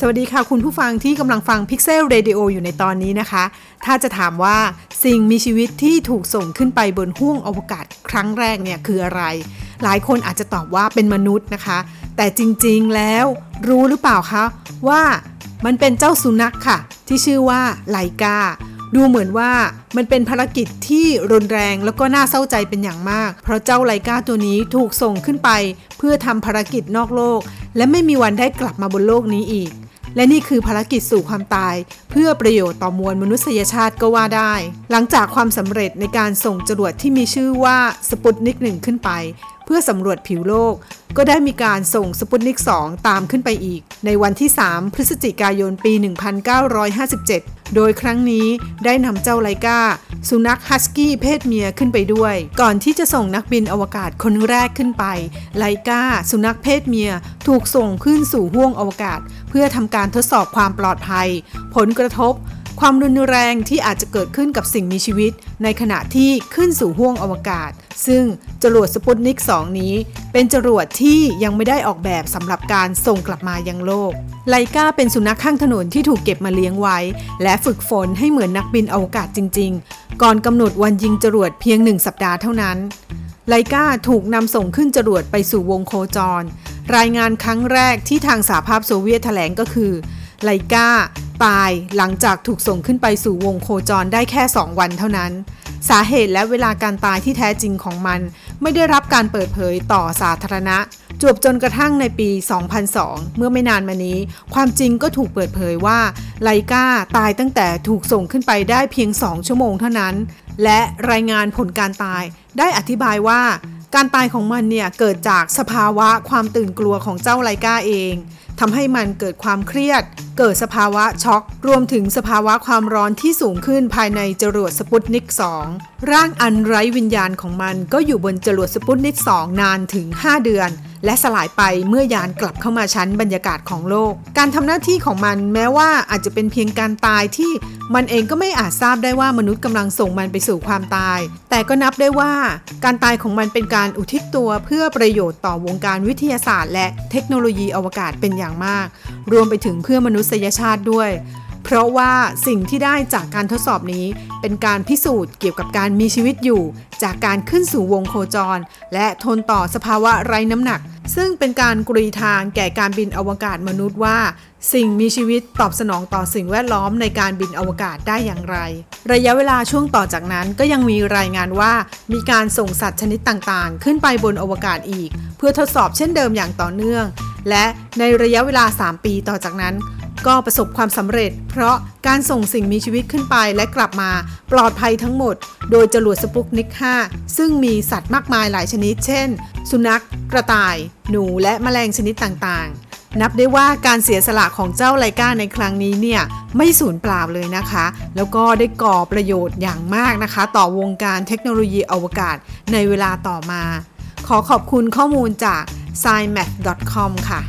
สวัสดีค่ะคุณผู้ฟังที่กำลังฟัง Pixel Radio อยู่ในตอนนี้นะคะ ถ้าจะถามว่าสิ่งมีชีวิตที่ถูกส่งขึ้นไปบนห้วงอวกาศครั้งแรกเนี่ยคืออะไร หลายคนอาจจะตอบว่าเป็นมนุษย์นะคะ แต่จริงๆแล้วรู้หรือเปล่าคะว่ามันเป็นเจ้าสุนัขค่ะ ที่ชื่อว่าไลกาดูเหมือนว่ามันเป็นภารกิจที่รุนแรงแล้วก็น่าเศร้าใจเป็นอย่างมาก เพราะเจ้าไลกาตัวนี้ถูกส่งขึ้นไป เพื่อทำภารกิจนอกโลก และไม่มีวันได้กลับมาบนโลกนี้อีก และนี่คือภารกิจสู่ความตาย เพื่อประโยชน์ต่อมวลมนุษยชาติก็ว่าได้ หลังจากความสำเร็จในการส่งจรวดที่มีชื่อว่าสปุตนิกหนึ่งขึ้นไป เพื่อสำรวจผิวโลก ก็ได้มีการส่งสปุตนิก 2 ตามขึ้นไปอีก ในวันที่ 3 พฤศจิกายนปี 1957 โดยครั้งนี้ได้นำเจ้าไลกา สุนัขฮัสกี้เพศเมียขึ้นไปด้วย ก่อนที่จะส่งนักบินอวกาศคนแรกขึ้นไป ไลกาสุนัขเพศเมียถูกส่งขึ้นสู่ห้วงอวกาศ เพื่อทำการทดสอบความปลอดภัย ผลกระทบ ความรุนแรงที่อาจจะเกิดขึ้นกับสิ่งมีชีวิต ในขณะที่ขึ้นสู่ห้วงอวกาศ ซึ่งจรวดสปุตนิก 2 นี้ เป็นจรวดที่ยังไม่ได้ออกแบบสำหรับการส่งกลับมายังโลก ไลกาเป็นสุนัขข้างถนนที่ถูกเก็บมาเลี้ยงไว้ และฝึกฝนให้เหมือนนักบินอวกาศจริง ๆ ก่อนกำหนดวันยิงจรวดเพียงหนึ่งสัปดาห์เท่านั้นไลกาถูกนำส่งขึ้นจรวดไปสู่วงโคจร รายงานครั้งแรกที่ทางสหภาพโซเวียตแถลงก็คือไลกา ตายหลังจากถูกส่งขึ้นไปสู่วงโคจรได้แค่ 2 วันเท่านั้น สาเหตุและเวลาการตายที่แท้จริงของมัน ไม่ได้รับการเปิดเผยต่อสาธารณะ จวบจนกระทั่งในปี 2002 เมื่อไม่นานมานี้ ความจริงก็ถูกเปิดเผยว่าไลกาตายตั้งแต่ถูกส่งขึ้นไปได้เพียง 2 ชั่วโมงเท่านั้น และรายงานผลการตายได้อธิบายว่าการตายของมันเนี่ยเกิดจากสภาวะความตื่นกลัวของเจ้าไลกาเองทำให้มันเกิดความเครียด เกิดสภาวะช็อก รวมถึงสภาวะความร้อนที่สูงขึ้นภายในจรวดสปุตนิก 2 ร่างอันไร้วิญญาณของมันก็อยู่บนจรวดสปุตนิก 2 นานถึง 5 เดือน และสลายไปเมื่อยานกลับเข้ามาชั้นบรรยากาศของโลก การทำหน้าที่ของมันแม้ว่าอาจจะเป็นเพียงการตายที่มันเองก็ไม่อาจทราบได้ว่ามนุษย์กำลังส่งมันไปสู่ความตาย แต่ก็นับได้ว่า การตายของมันเป็นการอุทิศตัวเพื่อประโยชน์ต่อวงการวิทยาศาสตร์ และเทคโนโลยีอวกาศเป็นอย่างมาก รวมไปถึงเพื่อมนุษยชาติด้วย เพราะว่าสิ่งที่ได้จากการทดสอบนี้ เป็นการพิสูจน์เกี่ยวกับการมีชีวิตอยู่ จากการขึ้นสู่วงโคจร และทนต่อสภาวะไร้น้ำหนัก ซึ่งเป็นการกรีทางแก่การบินอวกาศมนุษย์ว่า สิ่งมีชีวิตตอบสนองต่อสิ่งแวดล้อมในการบินอวกาศได้อย่างไร ระยะเวลาช่วงต่อจากนั้นก็ยังมีรายงานว่า มีการส่งสัตว์ชนิดต่างๆ ขึ้นไปบนอวกาศอีก เพื่อทดสอบเช่นเดิมอย่างต่อเนื่อง และในระยะเวลา 3 ปีต่อจากนั้น ก็ประสบความสำเร็จ เพราะการส่งสิ่งมีชีวิตขึ้นไปและกลับมาปลอดภัยทั้งหมด โดยจรวดสปุกนิก 5 ซึ่งมีสัตว์มากมายหลายชนิด เช่น สุนัข กระต่าย หนูและแมลงชนิดต่างๆนับได้ว่าการเสียสละของเจ้าไลกาในครั้งนี้เนี่ยไม่สูญเปล่าเลยนะคะ แล้วก็ได้ก่อประโยชน์อย่างมากนะคะ ต่อวงการเทคโนโลยีอวกาศในเวลาต่อมา ขอขอบคุณข้อมูลจาก signmath.com ค่ะ